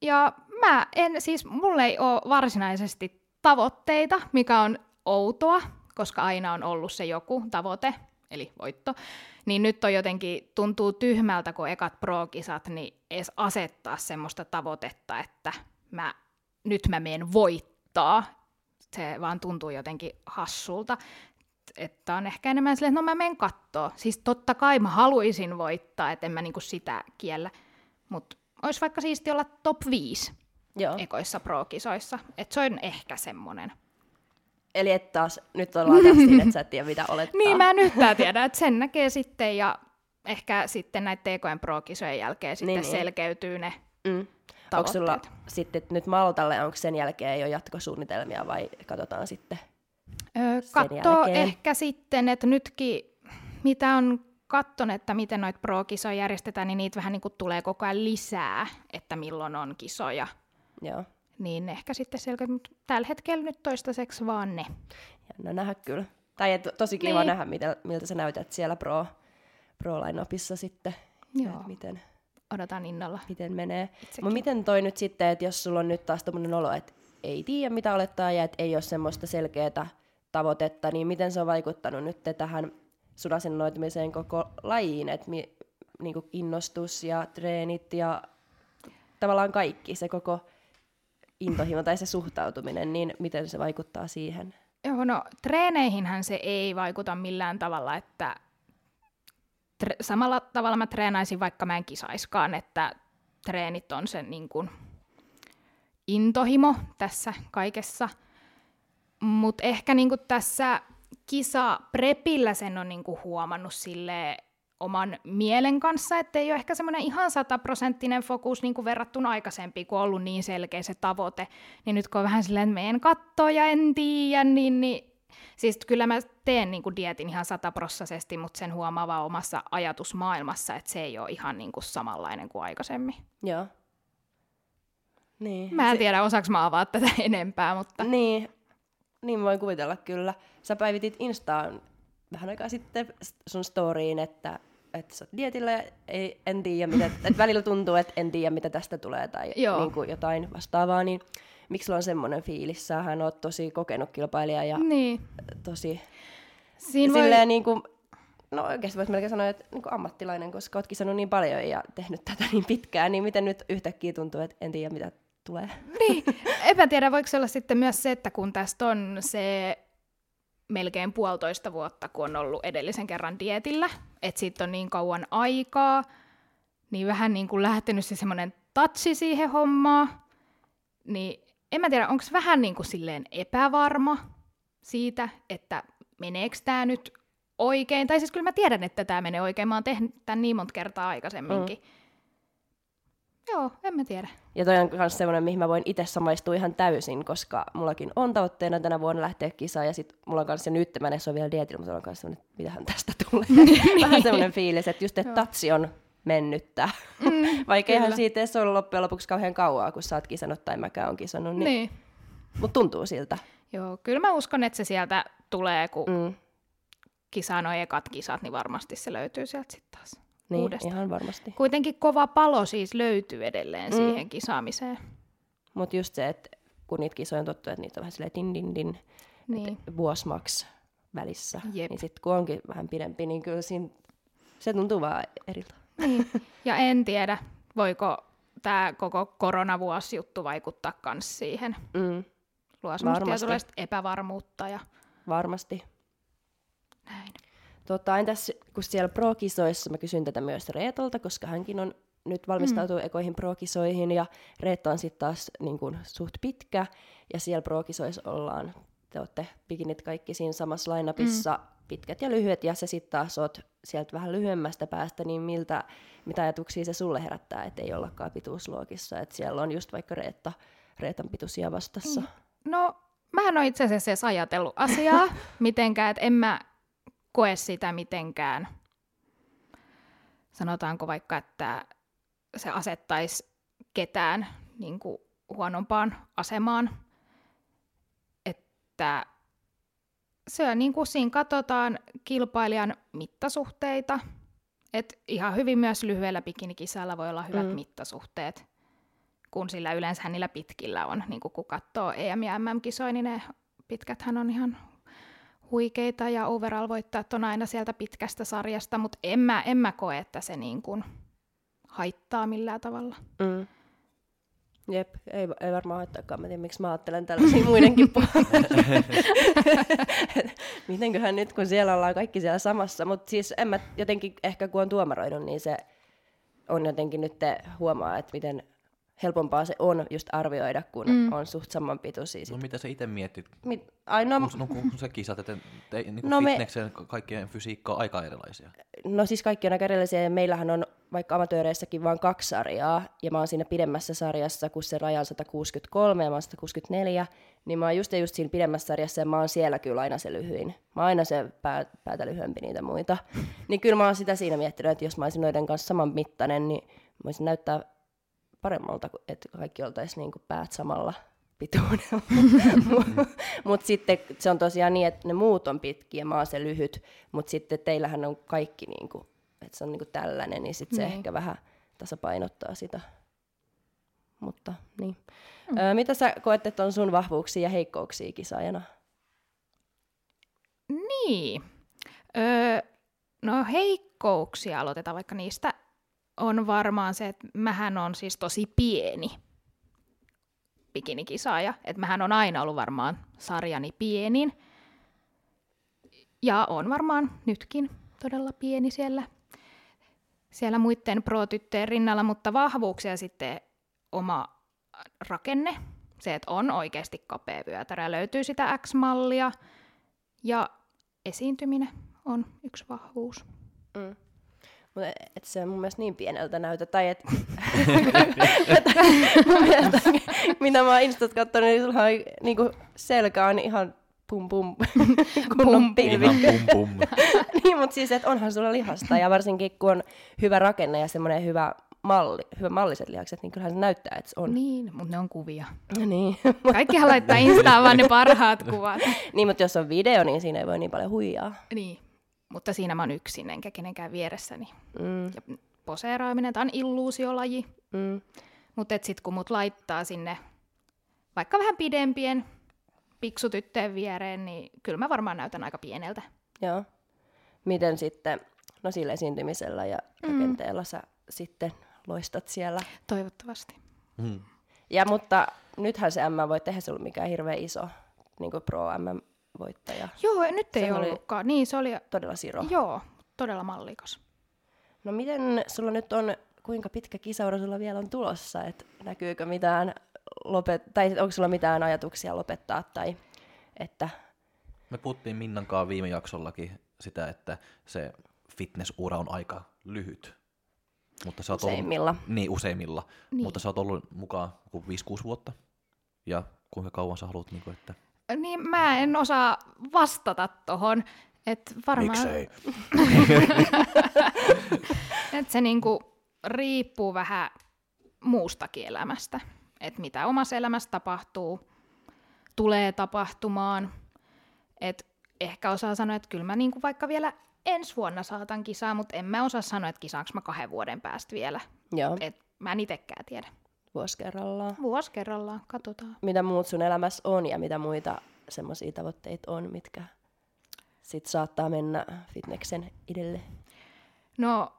Ja mä en, siis mulla ei ole varsinaisesti tavoitteita, mikä on outoa, koska aina on ollut se joku tavoite, eli voitto. Niin nyt on jotenkin, tuntuu tyhmältä, kun ekat pro-kisat, niin edes asettaa semmoista tavoitetta, että mä, nyt mä menen voittaa. Se vaan tuntuu jotenkin hassulta. Että on ehkä enemmän silleen, että no mä menen kattoo. Siis totta kai mä haluaisin voittaa, että en mä niinku sitä kiellä. Mutta olisi vaikka siisti olla top 5 Joo. ekoissa pro-kisoissa. Että se on ehkä semmonen. Eli et taas, nyt ollaan taas siinä, että sä et tiedä mitä olettaa. Niin, mä en yhtään tiedä, että sen näkee sitten ja ehkä sitten näiden TKN Pro-kisojen jälkeen sitten Niin, niin, selkeytyy ne Mm. Onko sulla sitten nyt Maltalle, onko sen jälkeen jo jatkosuunnitelmia vai katsotaan sitten? Öö, jälkeen? ehkä sitten, että nytkin, mitä on katton, että miten noita pro-kisoja järjestetään, niin niitä vähän niin kuin tulee koko ajan lisää, että milloin on kisoja. Joo. Niin ehkä sitten selkeä, mutta tällä hetkellä nyt toistaiseksi vaan ne. Jännä nähdä kyllä. Tai et, tosi kiva Niin. nähdä, mitä, miltä sä näytät siellä pro, pro line sitten. Joo. Et miten, Odotan innolla. miten menee. Mutta miten toi nyt sitten, että jos sulla on nyt taas tommonen olo, että ei tiedä mitä olettaa ja että ei ole semmoista selkeää tavoitetta, niin miten se on vaikuttanut nyt tähän sun asennoitumiseen koko lajiin, että mi, niinku innostus ja treenit ja tavallaan kaikki, se koko intohimo tai se suhtautuminen, niin miten se vaikuttaa siihen? Joo, no treeneihinhän se ei vaikuta millään tavalla, että tre- samalla tavalla mä treenaisin, vaikka mä en kisaiskaan, että treenit on se niin kuin intohimo tässä kaikessa. Mutta ehkä niin kuin tässä kisa prepillä sen on niin kuin huomannut sille oman mielen kanssa, että ei ole ehkä semmoinen ihan sataprosenttinen fokus niin kuin verrattuna aikaisempiin, kun on ollut niin selkeä se tavoite. Niin nyt kun on vähän silleen, että meen kattoo ja en tiedä, niin, niin Siis kyllä mä teen niin kuin dietin ihan sataprossaisesti, mutta sen huomaa vaan omassa ajatusmaailmassa, että se ei ole ihan niin kuin samanlainen kuin aikaisemmin. Joo. Niin. Mä en tiedä, osaanko mä avaa tätä enempää, mutta... Niin, niin voin kuvitella kyllä. Sä päivitit Instaan vähän aikaa sitten sun storyin, että, että sä oot dietillä ja ei, en tiedä, mitä, että välillä tuntuu, että en tiedä, mitä tästä tulee tai Joo. niin kuin jotain vastaavaa, niin miksi sulla on semmoinen fiilis? Sähän oot tosi kokenut kilpailija ja Niin. tosi Siinä voi... silleen niin kuin, no oikeasti voisi melkein sanoa, että niin kuin ammattilainen, koska oot kisannut niin paljon ja tehnyt tätä niin pitkään, niin miten nyt yhtäkkiä tuntuu, että en tiedä, mitä tulee? Niin, epä tiedä, voiko se olla sitten myös se, että kun tästä on se melkein puolitoista vuotta, kun on ollut edellisen kerran dietillä, että siitä on niin kauan aikaa, niin vähän niin kuin lähtenyt se semmoinen tatsi siihen hommaan, niin en mä tiedä, onko vähän niin kuin silleen epävarma siitä, että meneekö tämä nyt oikein, tai siis kyllä mä tiedän, että tämä menee oikein, mä oon tehnyt tämän niin monta kertaa aikaisemminkin. Mm. Joo, en mä tiedä. Ja toi on myös semmoinen, mihin mä voin itse samaistua ihan täysin, koska mullakin on tavoitteena tänä vuonna lähteä kisaan, ja sit mulla on kanssa, nyt mä en ole vielä dietillä, mutta on kanssa semmoinen, että mitähän tästä tulee. Vähän semmoinen fiilis, että just, että tatsi on mennyttä. Mm, Vaikka eihän siitä edes ollut loppujen lopuksi kauhean kauaa, kun sä oot kisannut tai mäkään on kisannut, niin, niin. Niin. mutta tuntuu siltä. Joo, kyllä mä uskon, että se sieltä tulee, kun mm. Mm. kisaa noi ekat kisat, niin varmasti se löytyy sieltä sitten taas Niin, uudestaan. ihan varmasti. Kuitenkin kova palo siis löytyy edelleen Mm. siihen kisaamiseen. Mutta just se, että kun niitä kisoja on tottu, että niitä on vähän silleen din din din, Niin. vuosi maks välissä, Jep. niin sitten kun onkin vähän pidempi, niin kyllä siinä, se tuntuu vaan eriltä. niin. Ja en tiedä, voiko tämä koko koronavuosijuttu vaikuttaa myös siihen. Mm, Luo semmoista epävarmuutta ja varmasti. näin. Tota, entäs kun siellä pro-kisoissa, mä kysyn tätä myös Reetolta, koska hänkin on nyt valmistautuu mm. ekoihin pro-kisoihin, ja Reetta on sitten taas niin kun, suht pitkä, ja siellä pro-kisoissa ollaan te olette bikinit kaikki siinä samassa lainapissa, mm. pitkät ja lyhyet, ja se sitten taas oot sieltä vähän lyhyemmästä päästä, niin miltä, mitä ajatuksia se sulle herättää, että ei ollakaan pituusluokissa, että siellä on just vaikka Reetta, Reetan pituisia vastassa. Mm. No, mä en ole itse asiassa edes ajatellut asiaa mitenkään, että en mä koe sitä mitenkään, sanotaanko vaikka, että se asettaisi ketään niin kuin huonompaan asemaan. Että se on niin kuin siinä katsotaan kilpailijan mittasuhteita, että ihan hyvin myös lyhyellä bikinikisalla voi olla hyvät mm. mittasuhteet, kun sillä yleensä niillä pitkillä on, niin kuin kun katsoo EM- ja MM-kisoja, niin ne pitkäthän on ihan huikeita ja overall-voittajat on aina sieltä pitkästä sarjasta, mutta en mä, en mä koe, että se niin kuin haittaa millään tavalla. Mm. Jep, ei, ei varmaan haittaakaan. Mä tiedän, miksi mä ajattelen tällaisia muidenkin. Mitenköhän nyt, kun siellä ollaan kaikki siellä samassa. Mutta siis en mä jotenkin, ehkä kun on tuomaroinut, niin se on jotenkin nyt huomaa, että miten helpompaa se on just arvioida, kun mm. on suht samanpituisia. No mitä sä itse mietit? Mit, ai no, kun, no, kun sä kisat, että te, niin no fitneksen me, kaikkien fysiikka on aika erilaisia. No siis kaikki on aika erilaisia, ja meillähän on vaikka amatööreissäkin vain kaksi sarjaa, ja mä oon siinä pidemmässä sarjassa, kun se raja on 163 ja mä oon 164, niin mä oon just, just siinä pidemmässä sarjassa, ja mä oon siellä kyllä aina se lyhyin. Mä oon aina se pää, päätä lyhyempi niitä muita. niin kyllä mä oon sitä siinä miettinyt, että jos mä olisin noiden kanssa saman mittainen, niin mä voisin näyttää paremmalta, että kaikki oltaisiin niin päät samalla pituudella. mutta sitten se on tosiaan niin, että ne muut on pitkiä ja mä oon se lyhyt, mutta sitten teillähän on kaikki, niin kuin, että se on niin kuin tällainen, niin sitten se niin. ehkä vähän tasapainottaa sitä. Mutta niin. Mm. Öö, mitä sä koet, että on sun vahvuuksia ja heikkouksia kisaajana? Niin. Öö, no heikkouksia, aloitetaan vaikka niistä on varmaan se, että mähän on siis tosi pieni bikinikisaaja. Että mähän on aina ollut varmaan sarjani pienin. Ja on varmaan nytkin todella pieni siellä, siellä muiden pro-tyttöjen rinnalla, mutta vahvuuksia sitten oma rakenne. Se, että on oikeasti kapea vyötärä. Löytyy sitä X-mallia ja esiintyminen on yksi vahvuus. Mm. Mutta et se on mun mielestä niin pieneltä näytä. Tai et, mun mielestä, mitä mä oon Instat katsonut, niin sulla on niinku, selkä on ihan pum pum, kunnon pilvi. Ihan pum pum. niin, mutta siis, että onhan sulla lihasta, ja varsinkin kun on hyvä rakenne ja semmoinen hyvä malli, hyvä malliset lihakset, niin kyllähän se näyttää, että se on. Niin, mutta ne on kuvia. niin. Kaikkihan laittaa Instaan vaan ne parhaat kuvat. niin, mutta jos on video, niin siinä ei voi niin paljon huijaa. Niin, mutta siinä mä oon yksin, enkä kenenkään vieressäni. Mm. Ja poseeraaminen, tämä on illuusiolaji. Mm. Mutta sitten kun mut laittaa sinne vaikka vähän pidempien piksutyttöjen viereen, niin kyllä mä varmaan näytän aika pieneltä. Joo. Miten sitten, no sillä esiintymisellä ja mm. rakenteella mm. sä sitten loistat siellä? Toivottavasti. Mm. Ja mutta nythän se M voi tehdä sulle mikään hirveän iso, niin kuin Pro M voittaja. Joo, nyt ei Sehän ollutkaan. Niin, se oli... Todella siro. Joo, todella mallikas. No miten sulla nyt on, kuinka pitkä kisaura sulla vielä on tulossa, että näkyykö mitään lopet, tai onko sulla mitään ajatuksia lopettaa, tai että... Me puhuttiin Minnankaan viime jaksollakin sitä, että se fitnessura on aika lyhyt. Mutta sä oot useimmilla. Ollut, niin, useimmilla. Niin. Mutta sä oot ollut mukaan 5-6 vuotta. Ja kuinka kauan sä haluat, niin kuin, että niin mä en osaa vastata tohon. Et varmaan... Miksei? et se niinku riippuu vähän muustakin elämästä. Että mitä omassa elämässä tapahtuu, tulee tapahtumaan. Et ehkä osaa sanoa, että kyllä mä niinku vaikka vielä ensi vuonna saatan kisaa, mutta en mä osaa sanoa, että kisaanko mä kahden vuoden päästä vielä. Joo. Et mä en itekään tiedä. Vuosi kerrallaan. Vuosi kerrallaan, katsotaan. Mitä muut sun elämässä on ja mitä muita semmoisia tavoitteita on, mitkä sit saattaa mennä fitneksen idelle? No,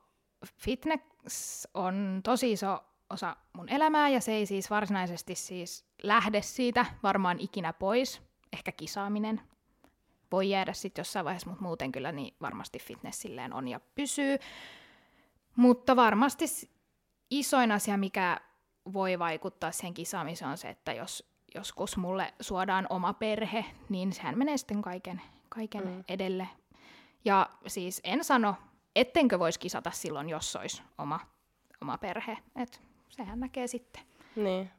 fitness on tosi iso osa mun elämää ja se ei siis varsinaisesti siis lähde siitä varmaan ikinä pois. Ehkä kisaaminen voi jäädä sitten jossain vaiheessa, mutta muuten kyllä niin varmasti fitness silleen on ja pysyy. Mutta varmasti isoin asia, mikä voi vaikuttaa siihen kisaamiseen on se, että jos joskus mulle suodaan oma perhe, niin sehän menee sitten kaiken, kaiken mm. edelle. Ja siis en sano, ettenkö voisi kisata silloin, jos olisi oma, oma perhe. Et sehän näkee sitten. Niin,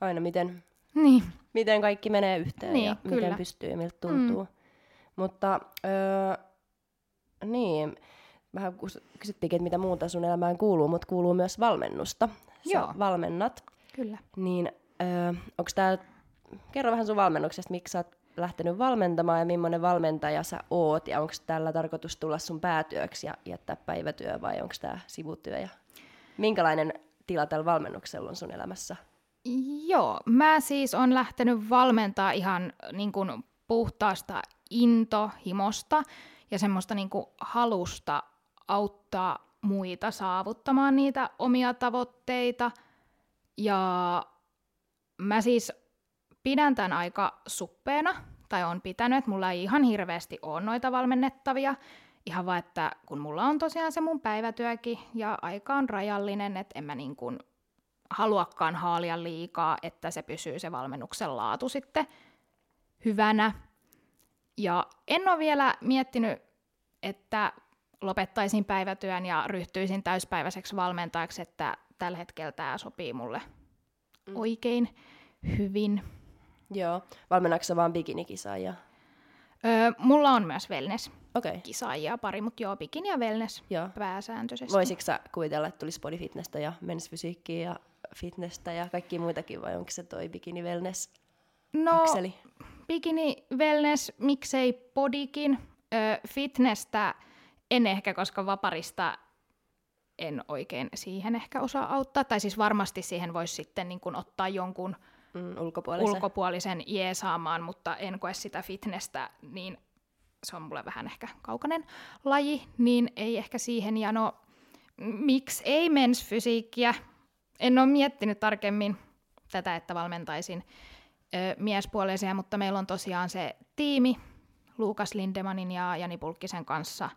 aina miten, Niin. miten kaikki menee yhteen Niin, ja kyllä. miten pystyy ja miltä tuntuu. Mm. Mutta öö, niin, vähän kysyttiinkin, että mitä muuta sun elämään kuuluu, mutta kuuluu myös valmennusta. Sä Joo. valmennat. Kyllä. Niin öö, onko tää, kerro vähän sun valmennuksesta, miksi sä oot lähtenyt valmentamaan ja millainen valmentaja sä oot ja onko tällä tarkoitus tulla sun päätyöksi ja jättää päivätyö vai onko tämä sivutyö ja minkälainen tila tällä valmennuksella on sun elämässä? Joo, mä siis on lähtenyt valmentaa ihan niin kuin puhtaasta intohimosta ja semmoista niin kuin halusta auttaa muita saavuttamaan niitä omia tavoitteita. Ja mä siis pidän tämän aika suppeena, tai on pitänyt, että mulla ei ihan hirveästi ole noita valmennettavia. Ihan vaan, että kun mulla on tosiaan se mun päivätyökin ja aika on rajallinen, että en mä niin kuin haluakaan haalia liikaa, että se pysyy se valmennuksen laatu sitten hyvänä. Ja en ole vielä miettinyt, että lopettaisin päivätyön ja ryhtyisin täyspäiväiseksi valmentajaksi, että tällä hetkellä tämä sopii mulle Mm. oikein hyvin. Joo, valmennaksä vaan bikinikisaajia? Öö, mulla on myös Okei, okay. pari, mutta joo, bikini ja wellness joo. pääsääntöisesti. Voisitko sä kuvitella, että tulisi bodyfitnessä ja mensfysiikkiä ja fitnessä ja kaikki muitakin, vai onko se toi bikini wellness no, akseli? bikini, wellness, miksei podikin. Öö, fitnessä en ehkä, koska vaparista en oikein siihen ehkä osaa auttaa. Tai siis varmasti siihen voisi sitten niin kun ottaa jonkun Mm, ulkopuolisen. ulkopuolisen jeesaamaan, mutta en koe sitä fitnessä, niin se on mulle vähän ehkä kaukainen laji, niin ei ehkä siihen. Ja no, miksi ei mensfysiikkiä? En ole miettinyt tarkemmin tätä, että valmentaisin ö, miespuolisia, mutta meillä on tosiaan se tiimi Luukas Lindemanin ja Jani Pulkkisen kanssa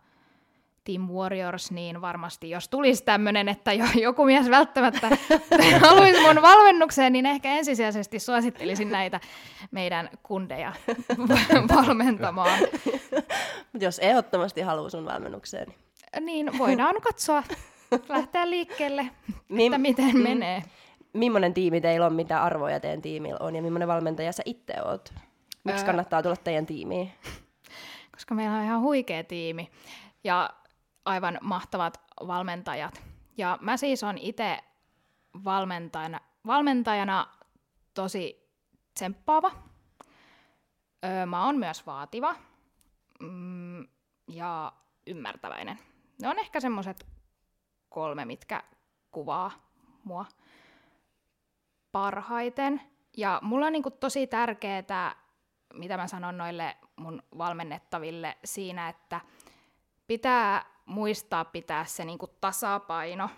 Team Warriors, niin varmasti jos tulisi tämmöinen, että jo, joku mies välttämättä haluaisi mun valmennukseen, niin ehkä ensisijaisesti suosittelisin näitä meidän kundeja valmentamaan. Mut jos ehdottomasti haluaa sun valmennukseen, niin Niin voidaan katsoa, lähteä liikkeelle, Mim- että miten mm. menee. millainen tiimi teillä on, mitä arvoja teidän tiimillä on ja millainen valmentaja sä itse oot? Miksi Öö. kannattaa tulla teidän tiimiin? koska meillä on ihan huikea tiimi ja aivan mahtavat valmentajat. Ja mä siis on itse valmentajana, valmentajana tosi tsemppaava. Öö, mä oon myös vaativa mm, ja ymmärtäväinen. Ne on ehkä semmoiset kolme, mitkä kuvaa mua parhaiten. Ja mulla on niinku tosi tärkeää, mitä mä sanon noille mun valmennettaville siinä, että pitää muistaa pitää se niinku tasapaino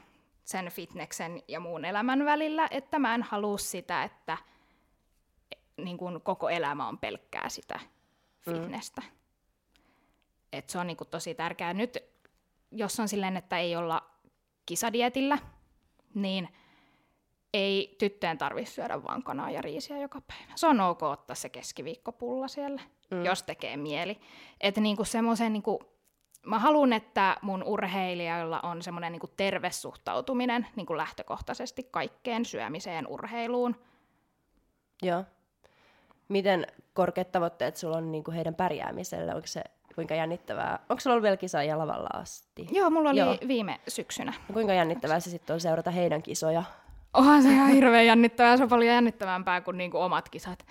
sen fitneksen ja muun elämän välillä, että mä en halua sitä, että niin kuin koko elämä on pelkkää sitä fitnessä. Mm. Et se on niin kuin tosi tärkeää. Nyt jos on silleen, että ei olla kisadietillä, niin ei tyttöjen tarvitse syödä vaan kanaa ja riisiä joka päivä. Se on ok ottaa se keskiviikkopulla siellä, mm. jos tekee mieli. Että niinku semmoisen, niinku, mä haluan, että mun urheilijoilla on semmoinen niinku terve suhtautuminen niinku lähtökohtaisesti kaikkeen syömiseen, urheiluun. Joo. Miten korkeat tavoitteet sulla on niin kuin heidän pärjäämiselle? Onko se kuinka jännittävää? Onko sulla ollut vielä kisaajia lavalla asti? Joo, mulla oli Joo. Viime syksynä. No, kuinka jännittävää se sitten on seurata heidän kisoja? Onhan se ihan hirveän jännittävää, se on paljon jännittävämpää kuin niinku omat kisat.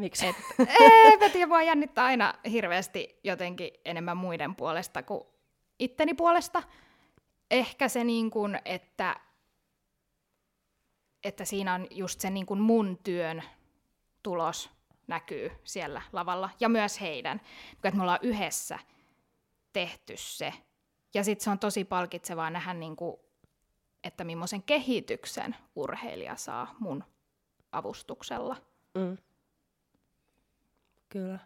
Miksi? Et, ei, mä tiedän, mua jännittää aina hirveästi jotenkin enemmän muiden puolesta kuin itteni puolesta. Ehkä se niin kuin, että, että siinä on just se niin kuin mun työn tulos näkyy siellä lavalla ja myös heidän. Että me ollaan yhdessä tehty se. Ja sitten se on tosi palkitsevaa nähdä, niin kuin, että millaisen kehityksen urheilija saa mun avustuksella. Mm. Kyllä.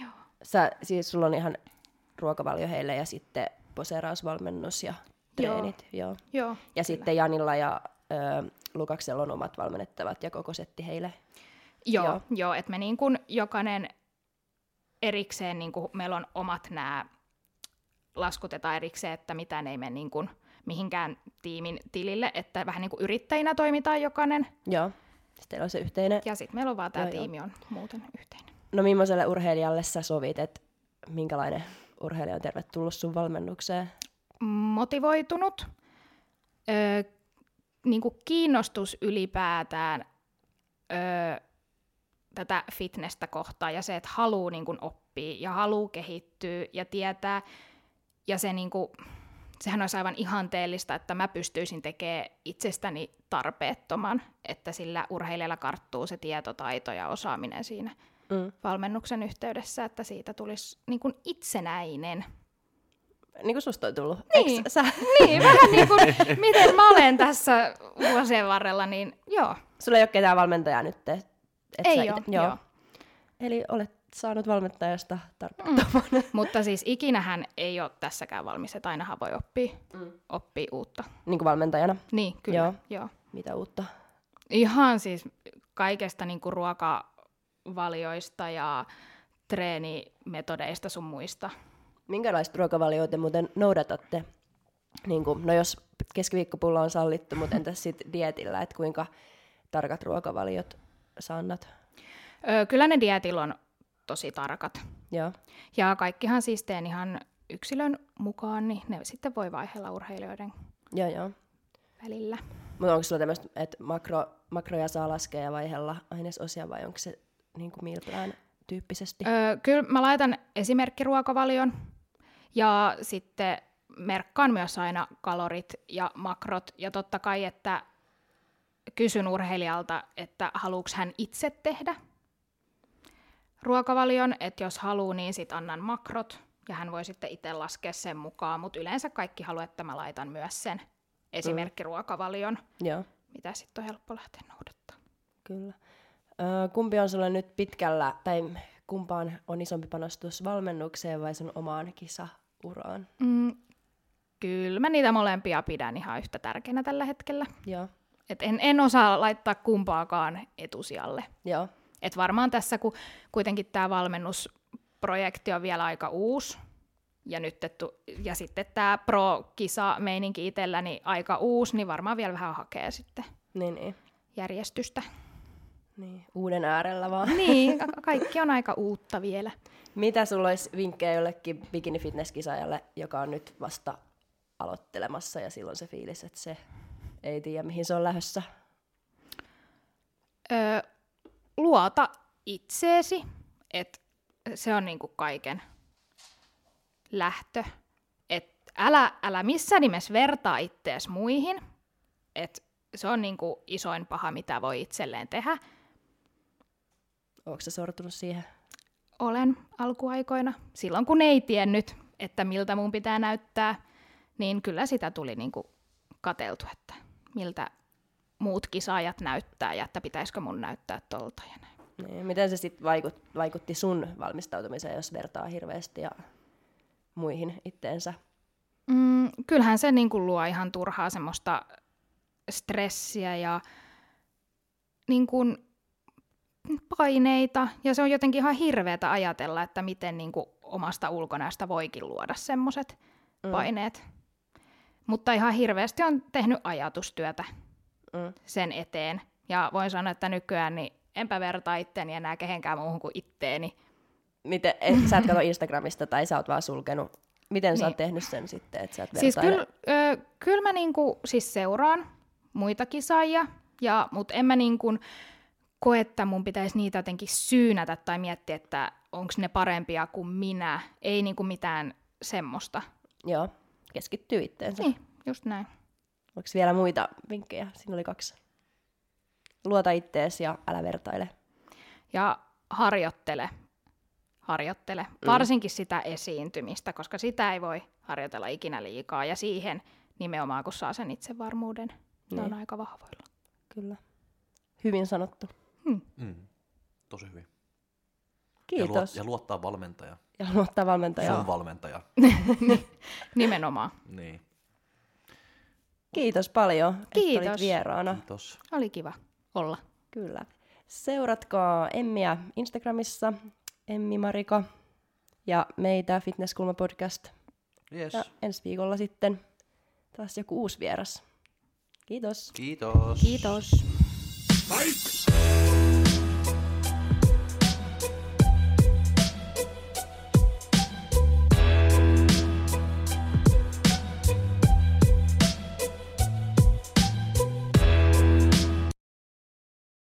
Joo. Sä, siis sulla on ihan ruokavalio heille ja sitten poseerausvalmennus ja treenit. Joo. Joo. Joo, Ja kyllä. sitten Janilla ja ö, Lukaksella on omat valmennettavat ja koko setti heille. Joo, Joo. joo. että me niin kuin jokainen erikseen, niin kuin meillä on omat nämä, laskutetaan erikseen, että mitään ei mene niin kuin mihinkään tiimin tilille, että vähän niin kuin yrittäjinä toimitaan jokainen, Joo. Sitten on se yhteinen. ja sitten meillä on vaan tämä tiimi on muuten yhteinen. No millaiselle urheilijalle sä sovit, että minkälainen urheilija on tervetullut sun valmennukseen? motivoitunut, öö, niin kuin kiinnostus ylipäätään öö, tätä fitnessä kohtaa ja se, että haluaa niin kuin oppia ja haluaa kehittyä ja tietää. Ja se niin kuin, sehän olisi aivan ihanteellista, että mä pystyisin tekemään itsestäni tarpeettoman, että sillä urheilijalla karttuu se tietotaito ja osaaminen siinä Mm. valmennuksen yhteydessä, että siitä tulisi niin kuin itsenäinen. Niin kuin susta on tullut. Niin. Sä, Niin, vähän niin kuin miten mä olen tässä vuosien varrella, niin joo, sulla ei ole ketään valmentajaa nyt. Et ei ole. ite- Joo. joo. Eli olet saanut valmentajasta tarpeettoman. Mm. Mutta siis ikinähän ei ole tässäkään valmis, että ainahan voi oppia, mm. oppia uutta. niin kuin valmentajana. Niin, kyllä. Joo. Joo. Mitä uutta? Ihan siis kaikesta niin kuin ruokavalioista ja treenimetodeista sun muista. Minkälaista ruokavalioita te muuten noudatatte? Niin kuin, no jos keskiviikkopulla on sallittu, mutta entäs sitten dietillä, että kuinka tarkat ruokavaliot sä annat? Öö, kyllä ne dietillä on tosi tarkat. Joo. Ja kaikkihan siis teen ihan yksilön mukaan, niin ne sitten voi vaihdella urheilijoiden Joo, joo. välillä. Mutta onko sulla tämmöistä, että makro, makroja saa laskea ja vaihella ainesosia vai onko se niin kuin meal plan tyyppisesti? Öö, kyllä mä laitan esimerkkiruokavalion ja sitten merkkaan myös aina kalorit ja makrot. Ja totta kai, että kysyn urheilijalta, että haluuks hän itse tehdä ruokavalion, että jos haluaa, niin sitten annan makrot ja hän voi sitten itse laskea sen mukaan, mutta yleensä kaikki haluaa, että mä laitan myös sen esimerkkiruokavalion, Joo, mitä sitten on helppo lähteä noudattaa. kyllä. Öö, kumpi on sulla nyt pitkällä, tai kumpaan on isompi panostus valmennukseen vai sun omaan kisauraan? Mm, kyllä mä niitä molempia pidän ihan yhtä tärkeänä tällä hetkellä. Joo, Et en, en osaa laittaa kumpaakaan etusijalle. joo, Et varmaan tässä, kun kuitenkin tämä valmennusprojekti on vielä aika uusi, ja, nyt, tu- ja sitten tämä pro-kisa-meininki itselläni aika uusi, niin varmaan vielä vähän hakee sitten niin, niin. järjestystä. Niin. Uuden äärellä vaan. Niin, ka- kaikki on aika uutta vielä. Mitä sulla olisi vinkkejä jollekin bikini fitness joka on nyt vasta aloittelemassa ja silloin se fiilis, että se ei tiedä mihin se on lähdössä? Öö, luota itseesi, että se on niinku kaiken lähtö. Et älä, älä missään nimessä vertaa ittees muihin, että se on niinku isoin paha, mitä voi itselleen tehdä. Onko se sortunut siihen? Olen alkuaikoina, silloin kun ei tiennyt, että miltä mun pitää näyttää, niin kyllä sitä tuli niinku kateltu, että miltä muut kisaajat näyttää ja että pitäisikö mun näyttää tolta ja näin. Niin, miten se sitten vaikut, vaikutti sun valmistautumiseen, jos vertaa hirveästi ja muihin itteensä? Mm, kyllähän se niin kuin luo ihan turhaa semmoista stressiä ja niin kuin paineita. Ja se on jotenkin ihan hirveätä ajatella, että miten niin kuin omasta ulkonäöstä voikin luoda semmoiset Mm. paineet. Mutta ihan hirveästi on tehnyt ajatustyötä Mm. sen eteen. Ja voin sanoa, että nykyään niin enpä vertaa itteeni enää kehenkään muuhun kuin itteeni. Miten, et, sä et katso Instagramista tai sä oot vaan sulkenut. Miten sä oot Niin. tehnyt sen sitten, että sä et Siis kyllä, ö, kyllä mä niinku, siis seuraan muita kisaajia, ja, mutta en mä niinku koe, että mun pitäisi niitä jotenkin syynätä tai miettiä, että onko ne parempia kuin minä. Ei niinku mitään semmoista. Joo, keskittyy itteensä. Niin, just näin. Onko vielä muita vinkkejä? Siinä oli kaksi. Luota ittees ja älä vertaile. Ja harjoittele. Harjoittele. Mm. Varsinkin sitä esiintymistä, koska sitä ei voi harjoitella ikinä liikaa. Ja siihen nimenomaan, kun saa sen itsevarmuuden, ne on Niin. aika vahvoilla. Kyllä. Hyvin sanottu. Mm. Tosi hyvin. Ja, Kiitos. luot, ja luottaa valmentaja. Ja luottaa valmentajaa. Sun valmentaja. Nimenomaan. Niin. Kiitos paljon, että Kiitos. olit vieraana. Kiitos. Oli kiva olla. Kyllä. Seuratkaa Emmiä Instagramissa, Emmi Marika, ja meitä Fitnesskulma podcast. Yes. Ja ensi viikolla sitten taas joku uusi vieras. Kiitos. Kiitos. Kiitos. Fight!